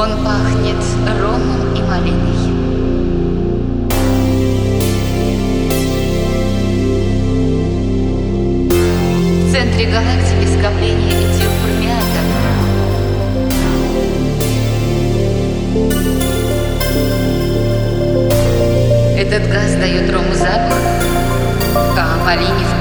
Он пахнет ромом и малиной. В центре галактики скопление этилбромиата. Этот газ дает рому запах, а малине в